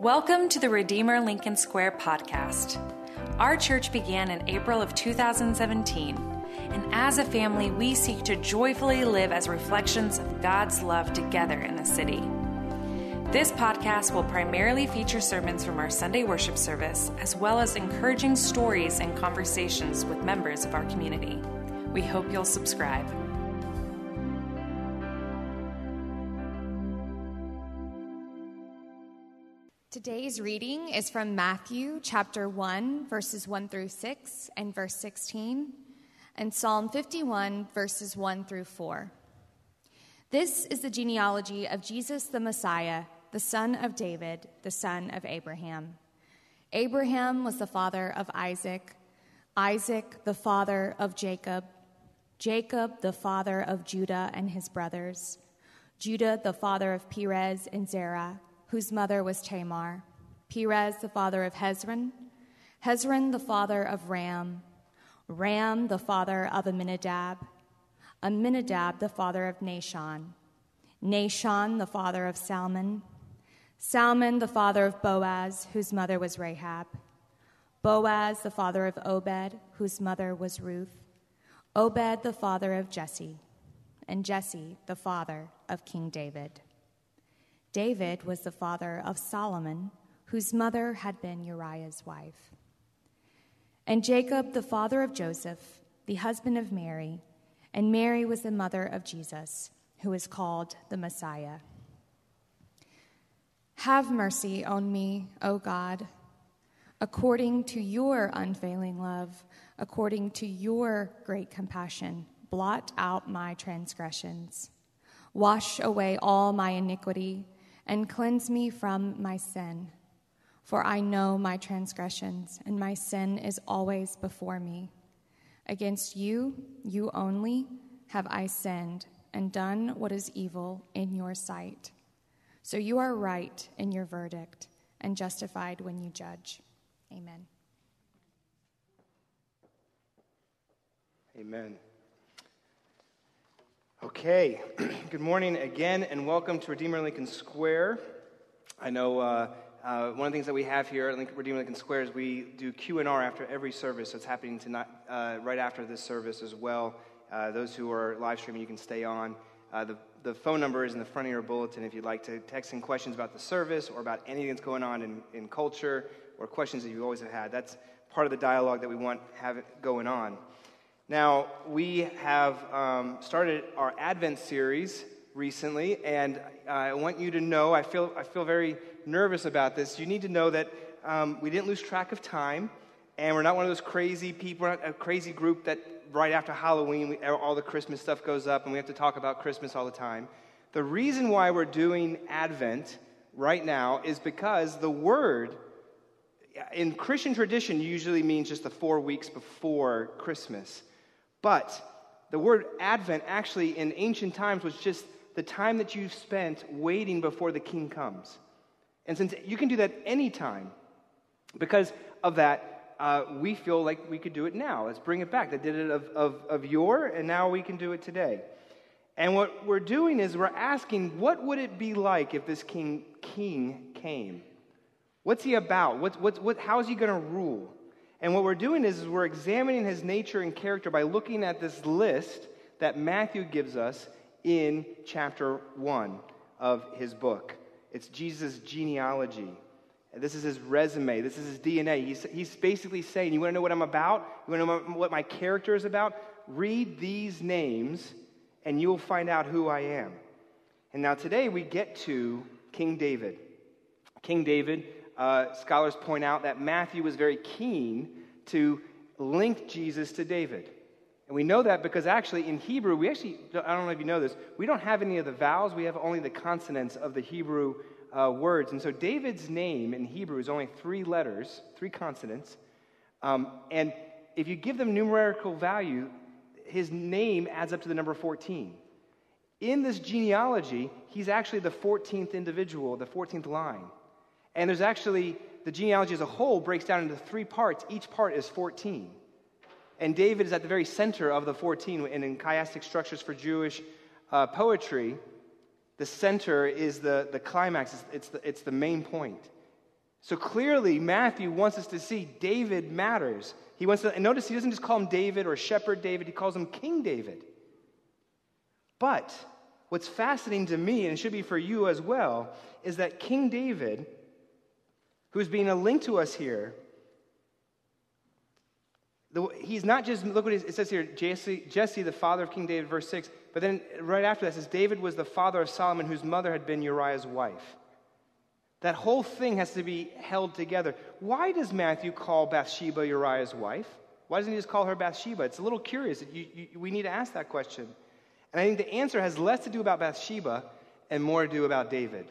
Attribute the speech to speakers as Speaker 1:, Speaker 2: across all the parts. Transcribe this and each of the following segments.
Speaker 1: Welcome to the Redeemer Lincoln Square podcast. Our church began in April of 2017, and as a family, we seek to joyfully live as reflections of God's love together in the city. This podcast will primarily feature sermons from our Sunday worship service, as well as encouraging stories and conversations with members of our community. We hope you'll subscribe.
Speaker 2: Today's reading is from Matthew chapter 1, verses 1 through 6 and verse 16, and Psalm 51, verses 1 through 4. This is the genealogy of Jesus the Messiah, the son of David, the son of Abraham. Abraham was the father of Isaac, Isaac the father of Jacob, Jacob the father of Judah and his brothers, Judah the father of Perez and Zerah whose mother was Tamar, Perez the father of Hezron, Hezron the father of Ram, Ram the father of Amminadab, Amminadab, the father of Nahshon, Nahshon the father of Salmon, Salmon the father of Boaz, whose mother was Rahab, Boaz the father of Obed, whose mother was Ruth, Obed the father of Jesse, and Jesse the father of King David. David was the father of Solomon, whose mother had been Uriah's wife. And Jacob, the father of Joseph, the husband of Mary, and Mary was the mother of Jesus, who is called the Messiah. Have mercy on me, O God, according to your unfailing love, according to your great compassion. Blot out my transgressions. Wash away all my iniquity and cleanse me from my sin. For I know my transgressions, and my sin is always before me. Against you, you only, have I sinned and done what is evil in your sight. So you are right in your verdict and justified when you judge. Amen.
Speaker 3: Amen. Okay, good morning again, and welcome to Redeemer Lincoln Square. I know uh, uh, one of the things that we have here at Lincoln, Redeemer Lincoln Square is we do Q and R after every service. It's happening tonight, uh, right after this service as well. Uh, those who are live streaming, you can stay on. Uh, the, the phone number is in the front of your bulletin if you'd like to text in questions about the service or about anything that's going on in, in culture or questions that you always have had. That's part of the dialogue that we want have going on. Now, we have um, started our Advent series recently, and I want you to know I feel, I feel very nervous about this. You need to know that um, we didn't lose track of time, and we're not one of those crazy people, we're not a crazy group that right after Halloween, we, all the Christmas stuff goes up, and we have to talk about Christmas all the time. The reason why we're doing Advent right now is because the word in Christian tradition usually means just the four weeks before Christmas. But the word Advent actually in ancient times was just the time that you've spent waiting before the king comes. And since you can do that anytime, because of that, uh, we feel like we could do it now. Let's bring it back. They did it of, of, of yore, and now we can do it today. And what we're doing is we're asking, what would it be like if this king, king came? What's he about? What's, what's, what, how is he going to rule? And what we're doing is, is we're examining his nature and character by looking at this list that Matthew gives us in chapter 1 of his book. It's Jesus' genealogy. This is his resume. This is his DNA. He's, he's basically saying, You want to know what I'm about? You want to know what my character is about? Read these names, and you'll find out who I am. And now today we get to King David. King David uh, scholars point out that Matthew was very keen to link Jesus to David. And we know that because actually in Hebrew, we actually, I don't know if you know this, we don't have any of the vowels, we have only the consonants of the Hebrew uh, words. And so David's name in Hebrew is only three letters, three consonants. Um, and if you give them numerical value, his name adds up to the number 14. In this genealogy, he's actually the 14th individual, the 14th line. And there's actually, the genealogy as a whole breaks down into three parts. Each part is 14. And David is at the very center of the 14. And in chiastic structures for Jewish uh, poetry, the center is the, the climax, it's, it's, the, it's the main point. So clearly, Matthew wants us to see David matters. He wants to, and notice he doesn't just call him David or Shepherd David, he calls him King David. But what's fascinating to me, and it should be for you as well, is that King David, who's being a link to us here, the, he's not just, look what it says here Jesse, Jesse, the father of King David, verse 6. But then right after that says, David was the father of Solomon, whose mother had been Uriah's wife. That whole thing has to be held together. Why does Matthew call Bathsheba Uriah's wife? Why doesn't he just call her Bathsheba? It's a little curious. You, you, we need to ask that question. And I think the answer has less to do about Bathsheba and more to do about David.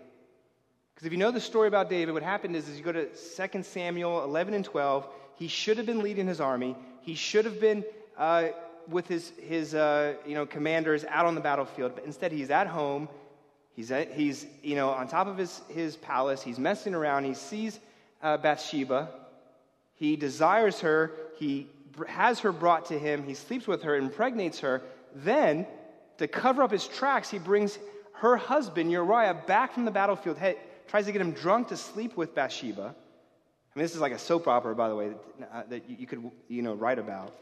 Speaker 3: Because if you know the story about David, what happened is, is you go to 2 Samuel 11 and 12, he should have been leading his army. He should have been uh, with his, his uh, you know, commanders out on the battlefield, but instead he's at home He's, at, he's you know, on top of his, his palace. He's messing around. He sees uh, Bathsheba. He desires her. He has her brought to him. He sleeps with her, impregnates her. Then, to cover up his tracks, he brings her husband, Uriah, back from the battlefield, hey, tries to get him drunk to sleep with Bathsheba. I mean, this is like a soap opera, by the way, that, uh, that you could you know, write about.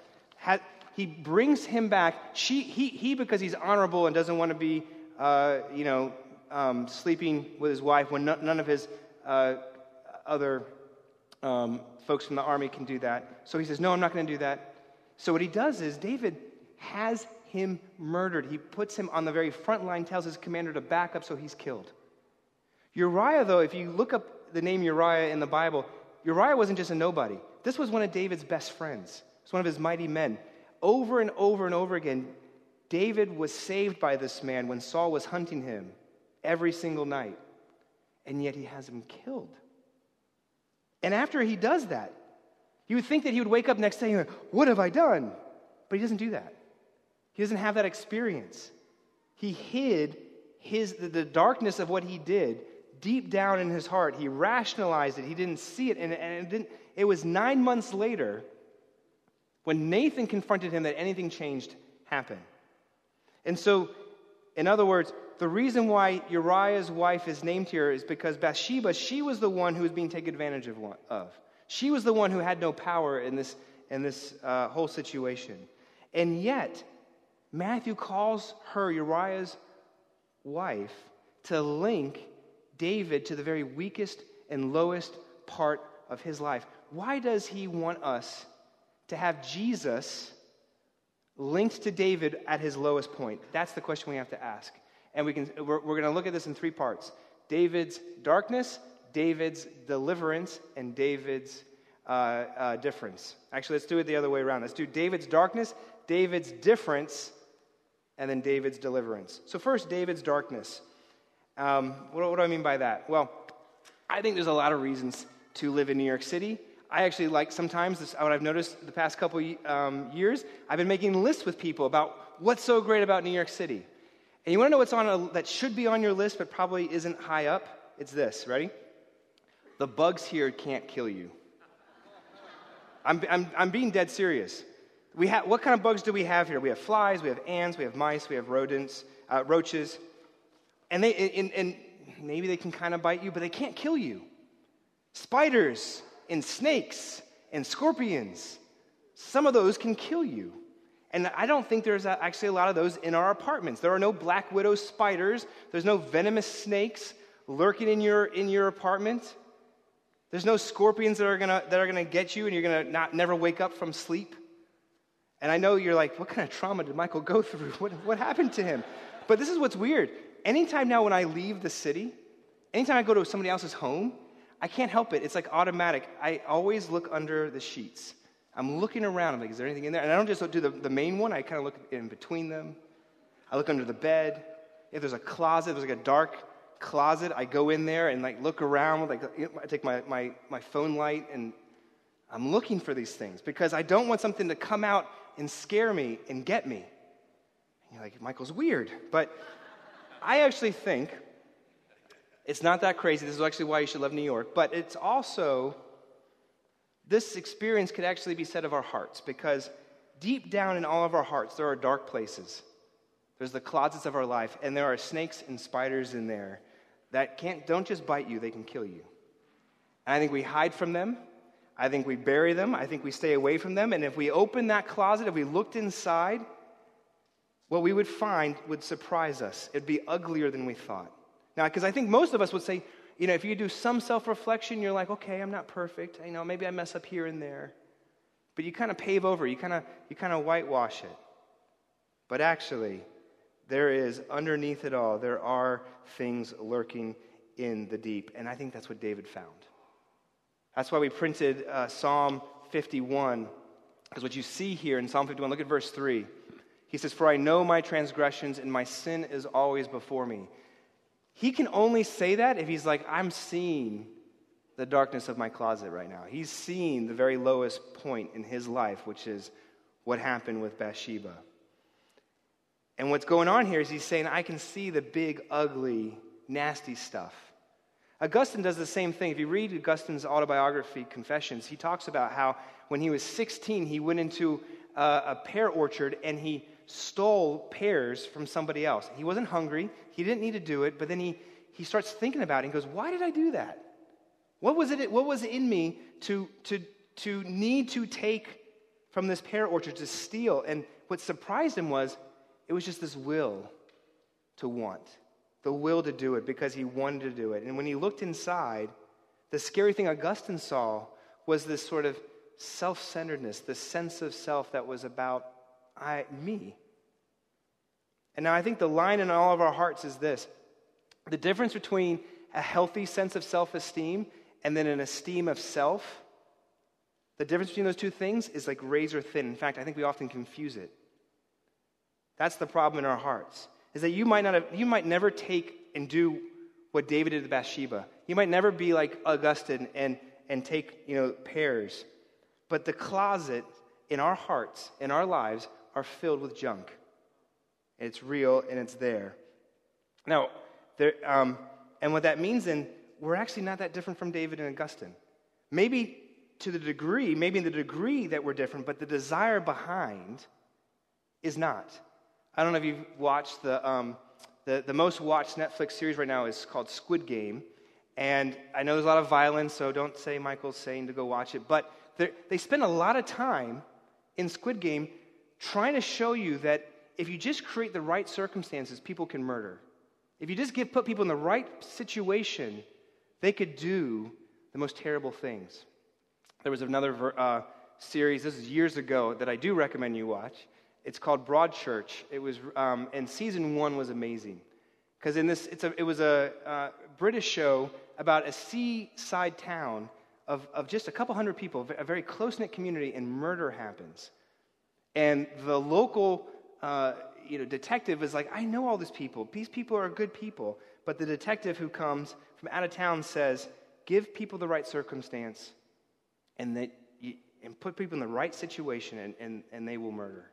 Speaker 3: He brings him back. She, he, he, because he's honorable and doesn't want to be uh, you know, um, sleeping with his wife when no, none of his uh, other um, folks from the army can do that. So he says, No, I'm not going to do that. So what he does is David has him murdered. He puts him on the very front line, tells his commander to back up, so he's killed. Uriah, though, if you look up the name Uriah in the Bible, Uriah wasn't just a nobody. This was one of David's best friends. It's one of his mighty men. Over and over and over again, David was saved by this man when Saul was hunting him every single night, and yet he has him killed. And after he does that, you would think that he would wake up next day and like, What have I done? But he doesn't do that. He doesn't have that experience. He hid his, the, the darkness of what he did deep down in his heart. He rationalized it. He didn't see it. And, and it, it was nine months later when Nathan confronted him that anything changed happened. And so, in other words, the reason why Uriah's wife is named here is because Bathsheba, she was the one who was being taken advantage of. of. She was the one who had no power in this, in this uh, whole situation. And yet, Matthew calls her, Uriah's wife, to link David to the very weakest and lowest part of his life. Why does he want us to have Jesus linked to David at his lowest point? That's the question we have to ask. And we can, we're, we're going to look at this in three parts David's darkness, David's deliverance, and David's uh, uh, difference. Actually, let's do it the other way around. Let's do David's darkness, David's difference, and then David's deliverance. So, first, David's darkness. Um, what, what do I mean by that? Well, I think there's a lot of reasons to live in New York City. I actually like sometimes, this, what I've noticed the past couple um, years, I've been making lists with people about what's so great about New York City. And you want to know what's on a, that should be on your list but probably isn't high up? It's this. Ready? The bugs here can't kill you. I'm, I'm, I'm being dead serious. We have, what kind of bugs do we have here? We have flies, we have ants, we have mice, we have rodents, uh, roaches. And, they, and, and maybe they can kind of bite you, but they can't kill you. Spiders, and snakes and scorpions. Some of those can kill you. And I don't think there's actually a lot of those in our apartments. There are no black widow spiders, there's no venomous snakes lurking in your, in your apartment. There's no scorpions that are gonna, that are gonna get you and you're gonna not, never wake up from sleep. And I know you're like, what kind of trauma did Michael go through? What, what happened to him? But this is what's weird. Anytime now when I leave the city, anytime I go to somebody else's home, I can't help it. It's like automatic. I always look under the sheets. I'm looking around. I'm like, is there anything in there? And I don't just do the, the main one, I kind of look in between them. I look under the bed. If there's a closet, there's like a dark closet, I go in there and like look around. Like I take my, my, my phone light and I'm looking for these things because I don't want something to come out and scare me and get me. And you're like, Michael's weird. But I actually think it's not that crazy. This is actually why you should love New York. But it's also, this experience could actually be said of our hearts because deep down in all of our hearts, there are dark places. There's the closets of our life, and there are snakes and spiders in there that can't, don't just bite you, they can kill you. And I think we hide from them. I think we bury them. I think we stay away from them. And if we open that closet, if we looked inside, what we would find would surprise us. It'd be uglier than we thought. Now, because I think most of us would say, you know, if you do some self reflection, you're like, okay, I'm not perfect. You know, maybe I mess up here and there. But you kind of pave over, you kind of you kind of whitewash it. But actually, there is underneath it all, there are things lurking in the deep. And I think that's what David found. That's why we printed uh, Psalm 51. Because what you see here in Psalm 51, look at verse 3. He says, For I know my transgressions, and my sin is always before me. He can only say that if he's like, I'm seeing the darkness of my closet right now. He's seeing the very lowest point in his life, which is what happened with Bathsheba. And what's going on here is he's saying, I can see the big, ugly, nasty stuff. Augustine does the same thing. If you read Augustine's autobiography, Confessions, he talks about how when he was 16, he went into a, pear orchard and he stole pears from somebody else. He wasn't hungry, he didn't need to do it, but then he, he starts thinking about it and goes, Why did I do that? What was it, what was it in me to, to, to need to take from this pear orchard to steal? And what surprised him was it was just this will to want the will to do it because he wanted to do it. And when he looked inside, the scary thing Augustine saw was this sort of self centeredness, this sense of self that was about I, me. And now I think the line in all of our hearts is this the difference between a healthy sense of self esteem and then an esteem of self, the difference between those two things is like razor thin. In fact, I think we often confuse it. That's the problem in our hearts is that you might, not have, you might never take and do what David did to Bathsheba. You might never be like Augustine and, and take, you know, pears. But the closet in our hearts, in our lives, are filled with junk. And it's real and it's there. Now, there, um, and what that means then, we're actually not that different from David and Augustine. Maybe to the degree, maybe in the degree that we're different, but the desire behind is not. I don't know if you've watched the, um, the, the most watched Netflix series right now is called Squid Game. And I know there's a lot of violence, so don't say Michael's saying to go watch it. But they spend a lot of time in Squid Game trying to show you that if you just create the right circumstances, people can murder. If you just put people in the right situation, they could do the most terrible things. There was another uh, series, this is years ago, that I do recommend you watch. It's called Broadchurch. It was, um, and season one was amazing because in this, a, it was a uh, British show about a seaside town of, of just a couple hundred people, a very close knit community, and murder happens. And the local, uh, you know, detective is like, I know all these people. These people are good people. But the detective who comes from out of town says, give people the right circumstance, and that you, and put people in the right situation, and, and, and they will murder.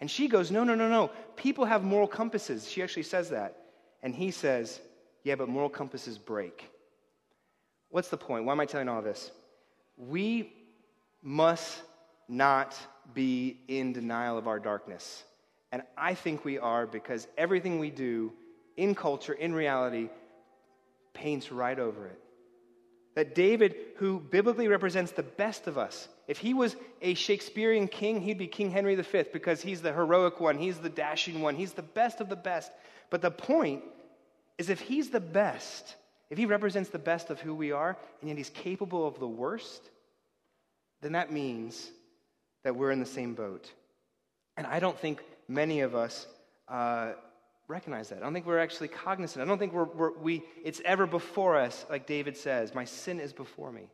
Speaker 3: And she goes, No, no, no, no. People have moral compasses. She actually says that. And he says, Yeah, but moral compasses break. What's the point? Why am I telling all this? We must not be in denial of our darkness. And I think we are because everything we do in culture, in reality, paints right over it. That David, who biblically represents the best of us, if he was a Shakespearean king, he'd be King Henry V because he's the heroic one, he's the dashing one, he's the best of the best. But the point is if he's the best, if he represents the best of who we are, and yet he's capable of the worst, then that means that we're in the same boat. And I don't think many of us uh, recognize that. I don't think we're actually cognizant. I don't think we're, we're, we, it's ever before us, like David says, my sin is before me.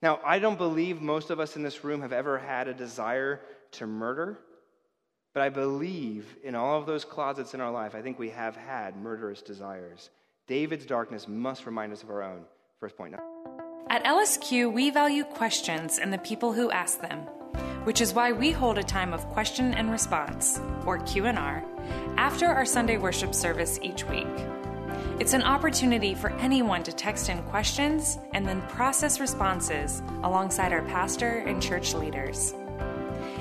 Speaker 3: Now, I don't believe most of us in this room have ever had a desire to murder, but I believe in all of those closets in our life, I think we have had murderous desires. David's darkness must remind us of our own. First point.
Speaker 1: At LSQ, we value questions and the people who ask them, which is why we hold a time of question and response, or Q&R, after our Sunday worship service each week. It's an opportunity for anyone to text in questions and then process responses alongside our pastor and church leaders.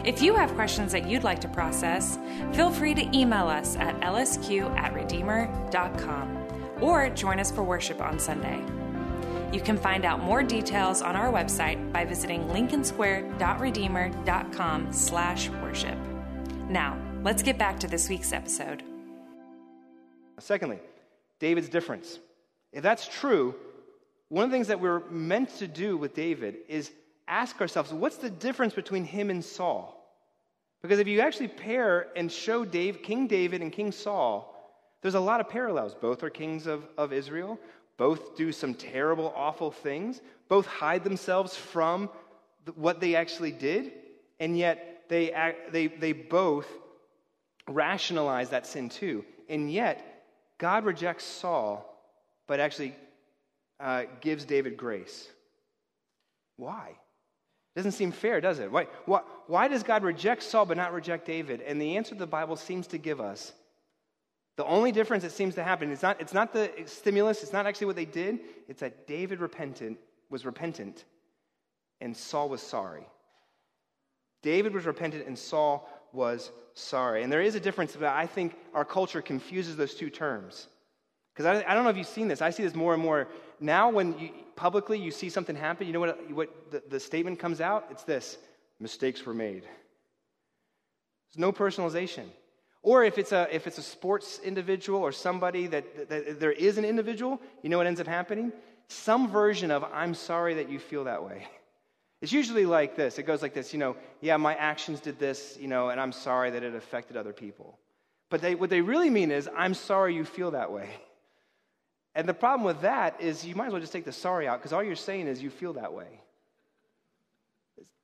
Speaker 1: If you have questions that you'd like to process, feel free to email us at lsq at redeemer.com or join us for worship on Sunday. You can find out more details on our website by visiting lincolnsquare.redeemer.com slash worship. Now, let's get back to this week's episode.
Speaker 3: Secondly, David's difference. If that's true, one of the things that we're meant to do with David is ask ourselves what's the difference between him and Saul? Because if you actually pair and show Dave, King David and King Saul, there's a lot of parallels. Both are kings of, of Israel. Both do some terrible, awful things. Both hide themselves from what they actually did. And yet, they, act, they, they both rationalize that sin too. And yet, God rejects Saul, but actually uh, gives David grace. Why? It Doesn't seem fair, does it? Why, why, why does God reject Saul but not reject David? And the answer the Bible seems to give us the only difference that seems to happen, it's not, it's not the stimulus, it's not actually what they did, it's that David repentant, was repentant and Saul was sorry. David was repentant and Saul was sorry. And there is a difference, but I think our culture confuses those two terms. Because I, I, don't know if you've seen this. I see this more and more. Now, when you, publicly you see something happen, you know what, what the, the statement comes out? It's this mistakes were made. There's no personalization. Or if it's a, if it's a sports individual or somebody that, that there is an individual, you know what ends up happening? Some version of, I'm sorry that you feel that way. It's usually like this. It goes like this, you know, yeah, my actions did this, you know, and I'm sorry that it affected other people. But they, what they really mean is, I'm sorry you feel that way. And the problem with that is you might as well just take the sorry out because all you're saying is you feel that way.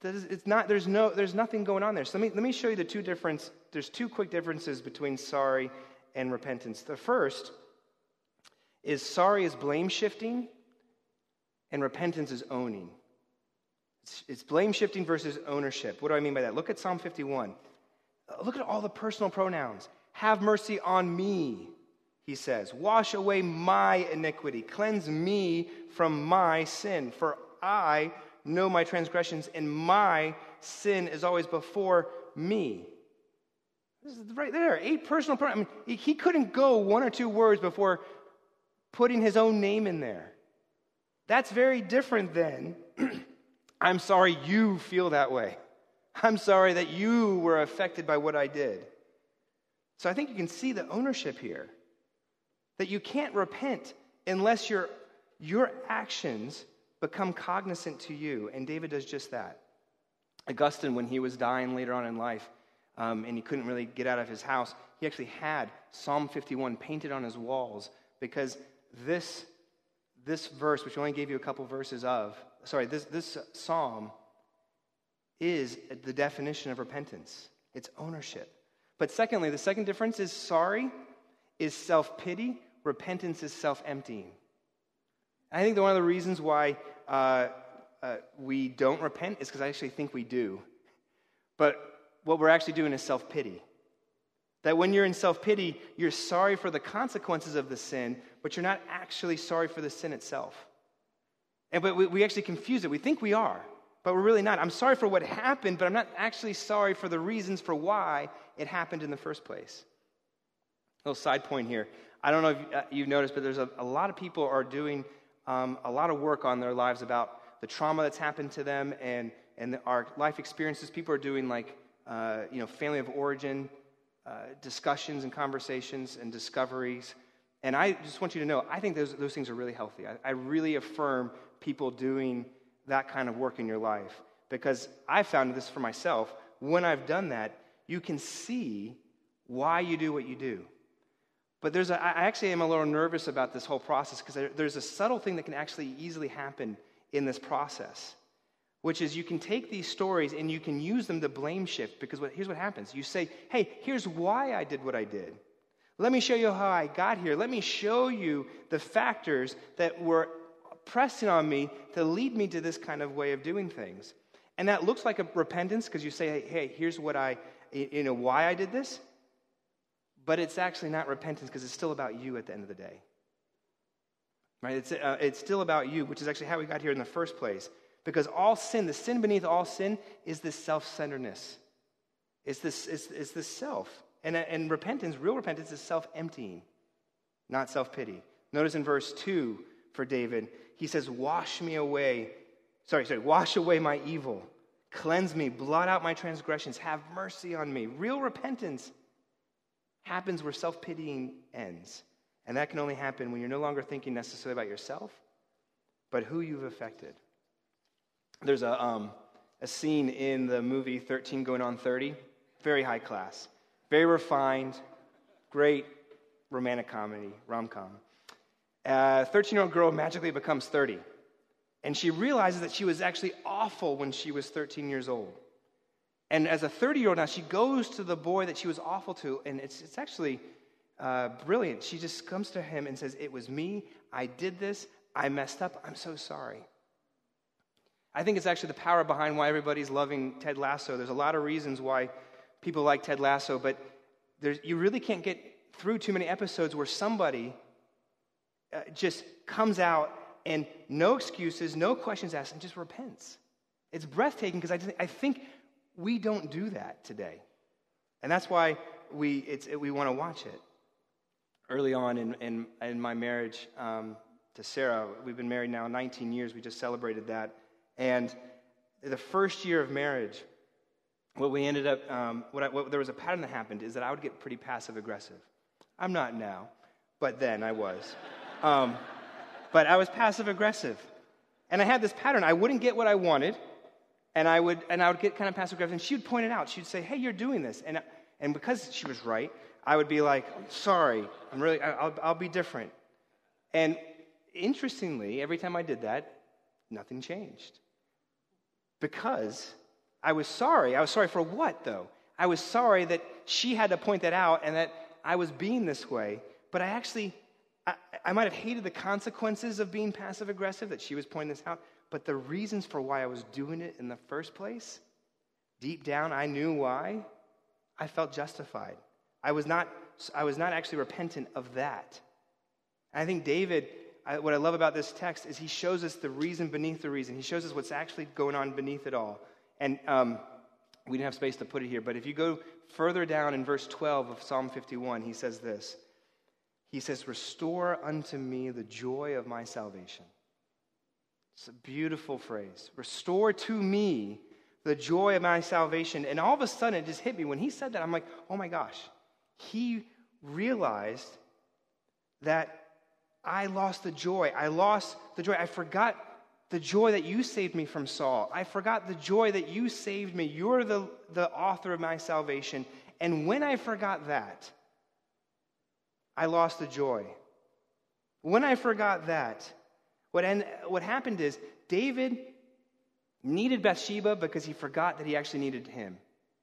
Speaker 3: It's, it's not, there's, no, there's nothing going on there. So let me, let me show you the two difference. There's two quick differences between sorry and repentance. The first is sorry is blame shifting, and repentance is owning. It's, it's blame shifting versus ownership. What do I mean by that? Look at Psalm 51. Uh, look at all the personal pronouns. Have mercy on me, he says. Wash away my iniquity. Cleanse me from my sin, for I know my transgressions, and my sin is always before me. This is right there, eight personal pronouns. I mean, he couldn't go one or two words before putting his own name in there. That's very different than, I'm sorry you feel that way. I'm sorry that you were affected by what I did. So I think you can see the ownership here. That you can't repent unless your, your actions become cognizant to you. And David does just that. Augustine, when he was dying later on in life, um, and he couldn't really get out of his house, he actually had Psalm 51 painted on his walls because this, this verse, which I only gave you a couple verses of, sorry, this, this psalm is the definition of repentance it's ownership. But secondly, the second difference is sorry is self pity, repentance is self emptying. I think that one of the reasons why uh, uh, we don't repent is because I actually think we do. But what we're actually doing is self pity. That when you're in self pity, you're sorry for the consequences of the sin, but you're not actually sorry for the sin itself. And but we, we actually confuse it. We think we are, but we're really not. I'm sorry for what happened, but I'm not actually sorry for the reasons for why it happened in the first place. A little side point here. I don't know if uh, you've noticed, but there's a, a lot of people are doing um, a lot of work on their lives about the trauma that's happened to them and, and our life experiences. People are doing like, uh, you know, family of origin uh, discussions and conversations and discoveries. And I just want you to know, I think those, those things are really healthy. I, I really affirm people doing that kind of work in your life because I found this for myself. When I've done that, you can see why you do what you do. But there's a, I actually am a little nervous about this whole process because there's a subtle thing that can actually easily happen in this process, which is you can take these stories and you can use them to blame shift because what, here's what happens. You say, hey, here's why I did what I did. Let me show you how I got here. Let me show you the factors that were pressing on me to lead me to this kind of way of doing things. And that looks like a repentance because you say, hey, hey, here's what I, you know, why I did this. But it's actually not repentance because it's still about you at the end of the day. Right? It's, uh, it's still about you, which is actually how we got here in the first place. Because all sin, the sin beneath all sin, is this self centeredness. It's this, it's, it's this self. And, uh, and repentance, real repentance, is self emptying, not self pity. Notice in verse 2 for David. He says, Wash me away. Sorry, sorry, wash away my evil. Cleanse me, blot out my transgressions, have mercy on me. Real repentance happens where self pitying ends. And that can only happen when you're no longer thinking necessarily about yourself, but who you've affected. There's a, um, a scene in the movie 13 Going on 30, very high class, very refined, great romantic comedy, rom com. A 13 year old girl magically becomes 30, and she realizes that she was actually awful when she was 13 years old. And as a 30 year old now, she goes to the boy that she was awful to, and it's, it's actually uh, brilliant. She just comes to him and says, It was me. I did this. I messed up. I'm so sorry. I think it's actually the power behind why everybody's loving Ted Lasso. There's a lot of reasons why people like Ted Lasso, but you really can't get through too many episodes where somebody uh, just comes out and no excuses, no questions asked, and just repents. It's breathtaking because I, I think we don't do that today. And that's why we, we want to watch it. Early on in, in, in my marriage um, to Sarah, we've been married now 19 years. We just celebrated that. And the first year of marriage, what we ended up, um, what, I, what there was a pattern that happened is that I would get pretty passive aggressive. I'm not now, but then I was. Um, but I was passive aggressive. And I had this pattern. I wouldn't get what I wanted, and I would, and I would get kind of passive aggressive. And she would point it out. She'd say, Hey, you're doing this. And, and because she was right, I would be like, Sorry, I'm really, I'll, I'll be different. And interestingly, every time I did that, nothing changed. Because I was sorry. I was sorry for what, though? I was sorry that she had to point that out and that I was being this way. But I actually, I, I might have hated the consequences of being passive aggressive, that she was pointing this out. But the reasons for why I was doing it in the first place, deep down, I knew why. I felt justified. I was not, I was not actually repentant of that. And I think David, I, what I love about this text is he shows us the reason beneath the reason. He shows us what's actually going on beneath it all. And um, we didn't have space to put it here, but if you go further down in verse 12 of Psalm 51, he says this He says, Restore unto me the joy of my salvation. It's a beautiful phrase. Restore to me the joy of my salvation. And all of a sudden, it just hit me. When he said that, I'm like, oh my gosh. He realized that I lost the joy. I lost the joy. I forgot the joy that you saved me from Saul. I forgot the joy that you saved me. You're the, the author of my salvation. And when I forgot that, I lost the joy. When I forgot that, what, what happened is David needed Bathsheba because he forgot that he actually needed him.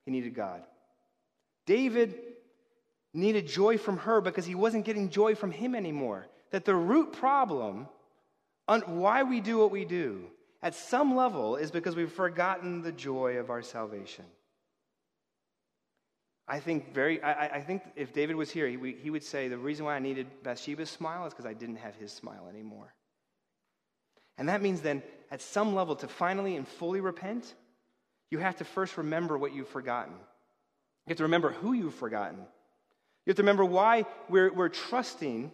Speaker 3: He needed God. David needed joy from her because he wasn't getting joy from him anymore. That the root problem on why we do what we do at some level is because we've forgotten the joy of our salvation. I think very I, I think if David was here, he, he would say the reason why I needed Bathsheba's smile is because I didn't have his smile anymore. And that means then, at some level, to finally and fully repent, you have to first remember what you've forgotten. You have to remember who you've forgotten. You have to remember why we're, we're trusting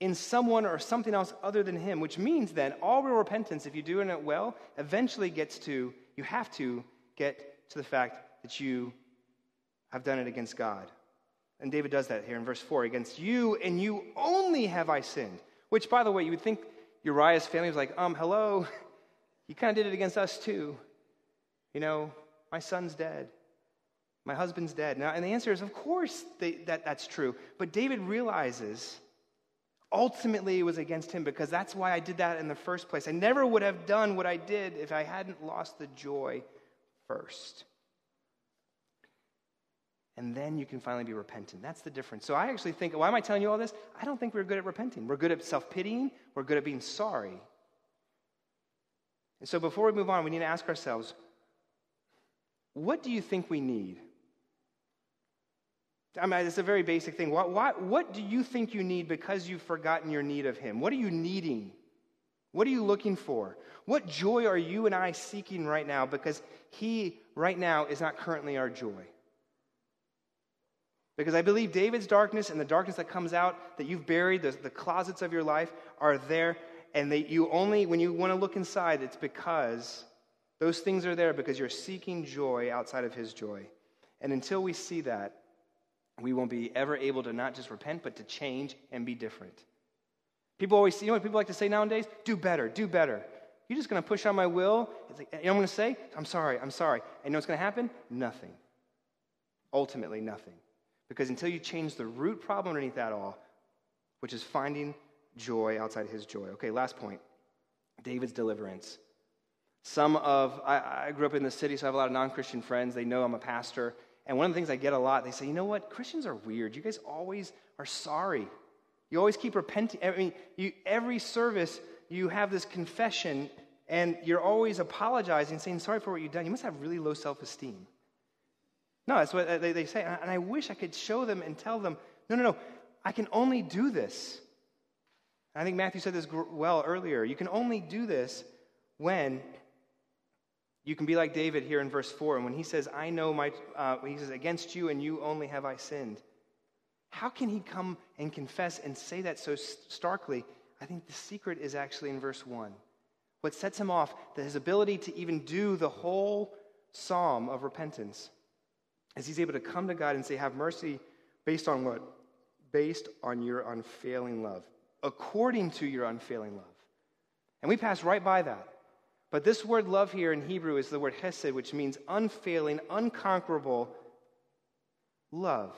Speaker 3: in someone or something else other than Him, which means then all real repentance, if you're doing it well, eventually gets to, you have to get to the fact that you have done it against God. And David does that here in verse 4 against you and you only have I sinned. Which, by the way, you would think Uriah's family was like, um, hello, you kind of did it against us too. You know, my son's dead. My husband's dead. Now, and the answer is, of course, they, that, that's true. But David realizes ultimately it was against him because that's why I did that in the first place. I never would have done what I did if I hadn't lost the joy first. And then you can finally be repentant. That's the difference. So I actually think, why am I telling you all this? I don't think we're good at repenting. We're good at self pitying, we're good at being sorry. And so before we move on, we need to ask ourselves what do you think we need? I mean, it's a very basic thing. What, what, what do you think you need because you've forgotten your need of Him? What are you needing? What are you looking for? What joy are you and I seeking right now because He, right now, is not currently our joy? Because I believe David's darkness and the darkness that comes out that you've buried, the, the closets of your life, are there. and that you only, when you want to look inside, it's because those things are there because you're seeking joy outside of His joy. And until we see that, we won't be ever able to not just repent, but to change and be different. People always, you know what people like to say nowadays? Do better, do better. You're just going to push on my will. It's like, you know I'm going to say? I'm sorry, I'm sorry. And you know what's going to happen? Nothing. Ultimately, nothing. Because until you change the root problem underneath that all, which is finding joy outside his joy. Okay, last point David's deliverance. Some of, I, I grew up in the city, so I have a lot of non Christian friends. They know I'm a pastor. And one of the things I get a lot, they say, you know what? Christians are weird. You guys always are sorry. You always keep repenting. I mean, you, every service, you have this confession, and you're always apologizing, saying sorry for what you've done. You must have really low self esteem. No, that's what they, they say. And I wish I could show them and tell them, no, no, no, I can only do this. I think Matthew said this well earlier. You can only do this when you can be like David here in verse 4. And when he says, I know my, uh, he says, against you and you only have I sinned. How can he come and confess and say that so starkly? I think the secret is actually in verse 1. What sets him off, that his ability to even do the whole psalm of repentance, is he's able to come to God and say, Have mercy based on what? Based on your unfailing love, according to your unfailing love. And we pass right by that. But this word love here in Hebrew is the word hesed, which means unfailing, unconquerable love,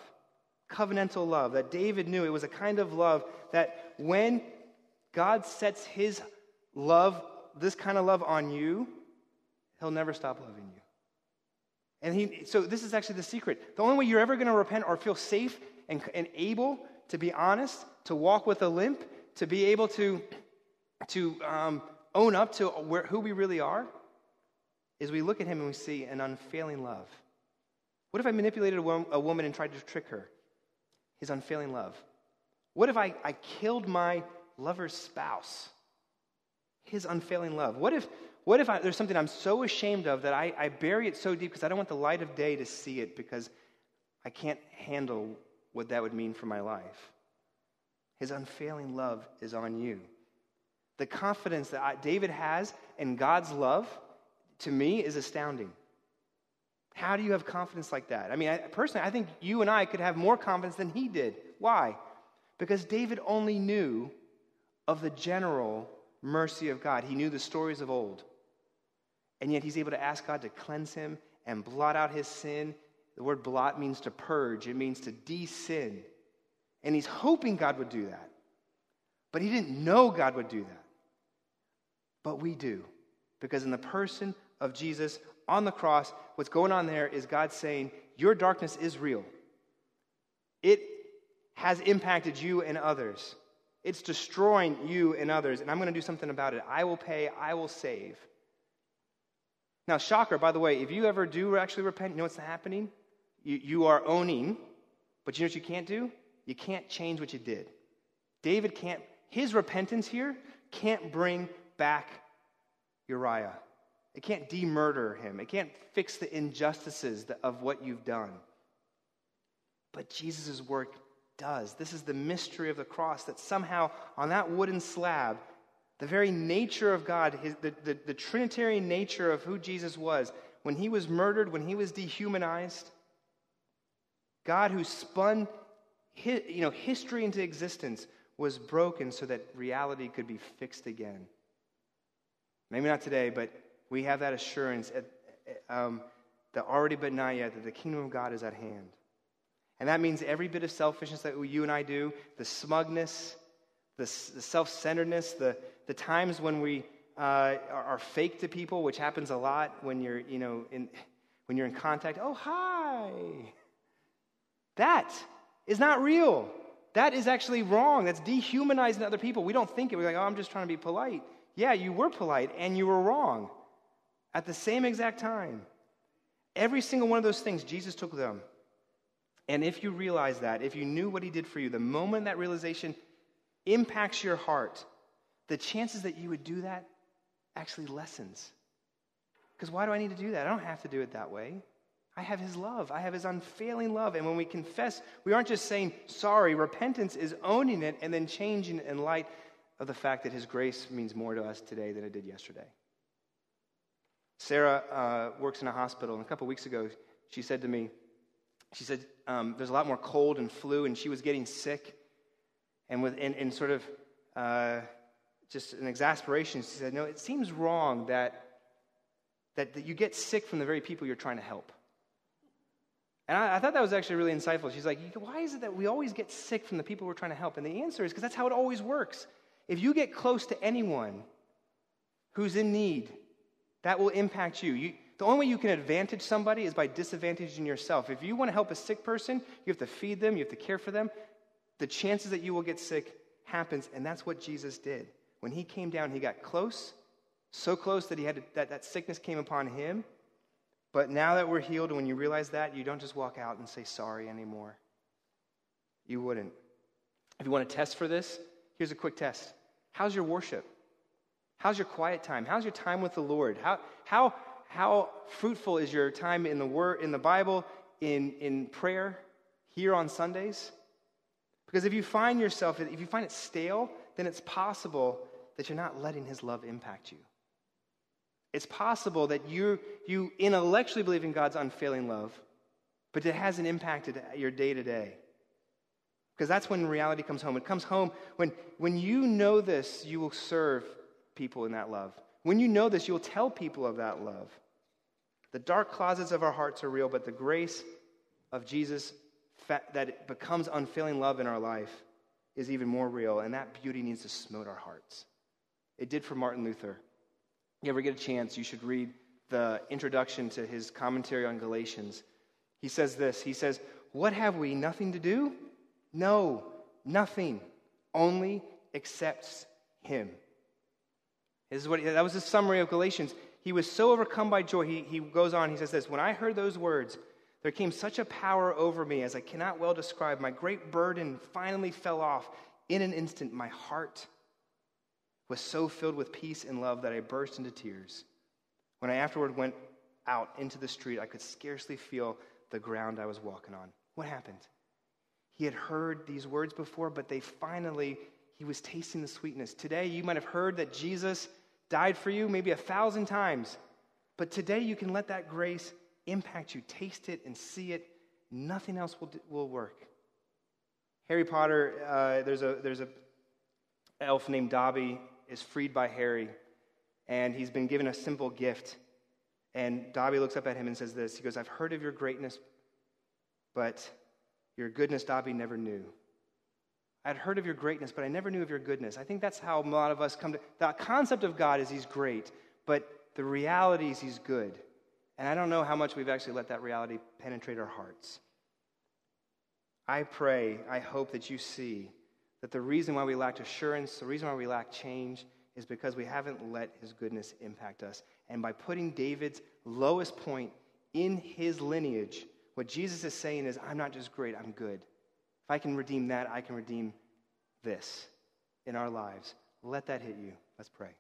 Speaker 3: covenantal love. That David knew it was a kind of love that when God sets his love, this kind of love on you, he'll never stop loving you. And he, so this is actually the secret. The only way you're ever going to repent or feel safe and, and able to be honest, to walk with a limp, to be able to, to um, own up to where, who we really are is we look at him and we see an unfailing love. What if I manipulated a, a woman and tried to trick her? His unfailing love. What if I, I killed my lover's spouse? His unfailing love. What if, what if I, there's something I'm so ashamed of that I, I bury it so deep because I don't want the light of day to see it because I can't handle what that would mean for my life? His unfailing love is on you. The confidence that I, David has in God's love, to me, is astounding. How do you have confidence like that? I mean, I, personally, I think you and I could have more confidence than he did. Why? Because David only knew of the general mercy of God. He knew the stories of old. And yet he's able to ask God to cleanse him and blot out his sin. The word blot means to purge, it means to de sin. And he's hoping God would do that. But he didn't know God would do that. But we do. Because in the person of Jesus on the cross, what's going on there is God saying, Your darkness is real. It has impacted you and others. It's destroying you and others, and I'm going to do something about it. I will pay, I will save. Now, shocker, by the way, if you ever do actually repent, you know what's happening? You, you are owning, but you know what you can't do? You can't change what you did. David can't, his repentance here can't bring back Uriah. It can't demurder him. It can't fix the injustices of what you've done. But Jesus' work does. This is the mystery of the cross that somehow on that wooden slab, the very nature of God, his, the, the, the Trinitarian nature of who Jesus was, when he was murdered, when he was dehumanized, God who spun you know, history into existence was broken so that reality could be fixed again. Maybe not today, but we have that assurance at, um, that already but not yet that the kingdom of God is at hand. And that means every bit of selfishness that you and I do, the smugness, the, the self centeredness, the, the times when we uh, are, are, fake to people, which happens a lot when you're, you know, in, when you're in contact. Oh, hi. That is not real. That is actually wrong. That's dehumanizing other people. We don't think it. We're like, oh, I'm just trying to be polite. Yeah, you were polite and you were wrong at the same exact time. Every single one of those things, Jesus took them. And if you realize that, if you knew what he did for you, the moment that realization impacts your heart, the chances that you would do that actually lessens. Because why do I need to do that? I don't have to do it that way. I have his love. I have his unfailing love. And when we confess, we aren't just saying sorry. Repentance is owning it and then changing in light of the fact that His grace means more to us today than it did yesterday. Sarah uh, works in a hospital, and a couple weeks ago, she said to me, she said, um, there's a lot more cold and flu, and she was getting sick. And, with, in, in sort of uh, just an exasperation, she said, No, it seems wrong that, that, that you get sick from the very people you're trying to help. And I, I, thought that was actually really insightful. She's like, Why is it that we always get sick from the people we're trying to help? And the answer is because that's how it always works. If you get close to anyone who's in need, that will impact you. you the only way you can advantage somebody is by disadvantaging yourself. If you want to help a sick person, you have to feed them, you have to care for them. The chances that you will get sick happens, and that's what Jesus did. When he came down, he got close, so close that he had to, that, that sickness came upon him. But now that we're healed, when you realize that, you don't just walk out and say sorry anymore. You wouldn't. If you want to test for this, here's a quick test. How's your worship? How's your quiet time? How's your time with the Lord? How, how, how fruitful is your time in the word in the bible in, in prayer here on sundays because if you find yourself if you find it stale then it's possible that you're not letting his love impact you it's possible that you you intellectually believe in god's unfailing love but it hasn't impacted your day to day because that's when reality comes home it comes home when when you know this you will serve people in that love when you know this, you'll tell people of that love. The dark closets of our hearts are real, but the grace of Jesus that becomes unfailing love in our life is even more real, and that beauty needs to smote our hearts. It did for Martin Luther. You ever get a chance, you should read the introduction to his commentary on Galatians. He says this He says, What have we? Nothing to do? No, nothing. Only accepts him. This is what, that was the summary of Galatians. He was so overcome by joy. He, he goes on, he says this When I heard those words, there came such a power over me as I cannot well describe. My great burden finally fell off. In an instant, my heart was so filled with peace and love that I burst into tears. When I afterward went out into the street, I could scarcely feel the ground I was walking on. What happened? He had heard these words before, but they finally he was tasting the sweetness. Today, you might have heard that Jesus died for you maybe a thousand times, but today you can let that grace impact you. Taste it and see it. Nothing else will, will work. Harry Potter, uh, there's a there's a elf named Dobby is freed by Harry, and he's been given a simple gift. And Dobby looks up at him and says this. He goes, "I've heard of your greatness, but your goodness Dobby never knew." I'd heard of your greatness, but I never knew of your goodness. I think that's how a lot of us come to the concept of God is he's great, but the reality is he's good. And I don't know how much we've actually let that reality penetrate our hearts. I pray, I hope that you see that the reason why we lack assurance, the reason why we lack change, is because we haven't let his goodness impact us. And by putting David's lowest point in his lineage, what Jesus is saying is, I'm not just great, I'm good. If I can redeem that, I can redeem this in our lives. Let that hit you. Let's pray.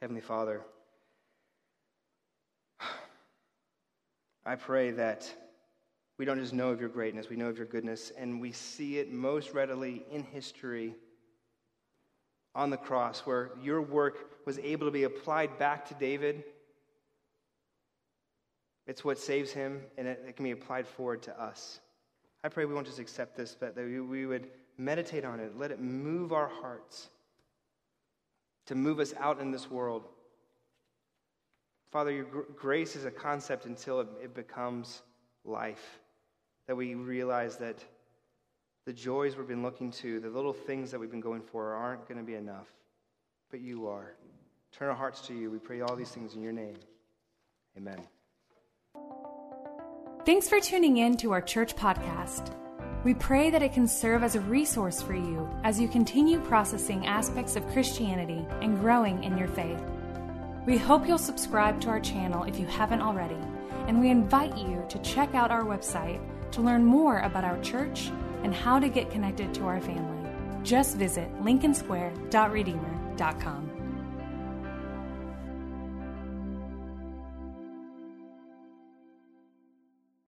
Speaker 3: Heavenly Father, I pray that we don't just know of your greatness, we know of your goodness, and we see it most readily in history on the cross, where your work was able to be applied back to David. It's what saves him, and it, it can be applied forward to us. I pray we won't just accept this, but that we would meditate on it, let it move our hearts to move us out in this world. Father, your grace is a concept until it, it becomes life. That we realize that the joys we've been looking to, the little things that we've been going for, aren't going to be enough, but you are. Turn our hearts to you. We pray all these things in your name. Amen.
Speaker 1: Thanks for tuning in to our church podcast. We pray that it can serve as a resource for you as you continue processing aspects of Christianity and growing in your faith. We hope you'll subscribe to our channel if you haven't already, and we invite you to check out our website to learn more about our church and how to get connected to our family. Just visit lincolnsquare.redeemer.com.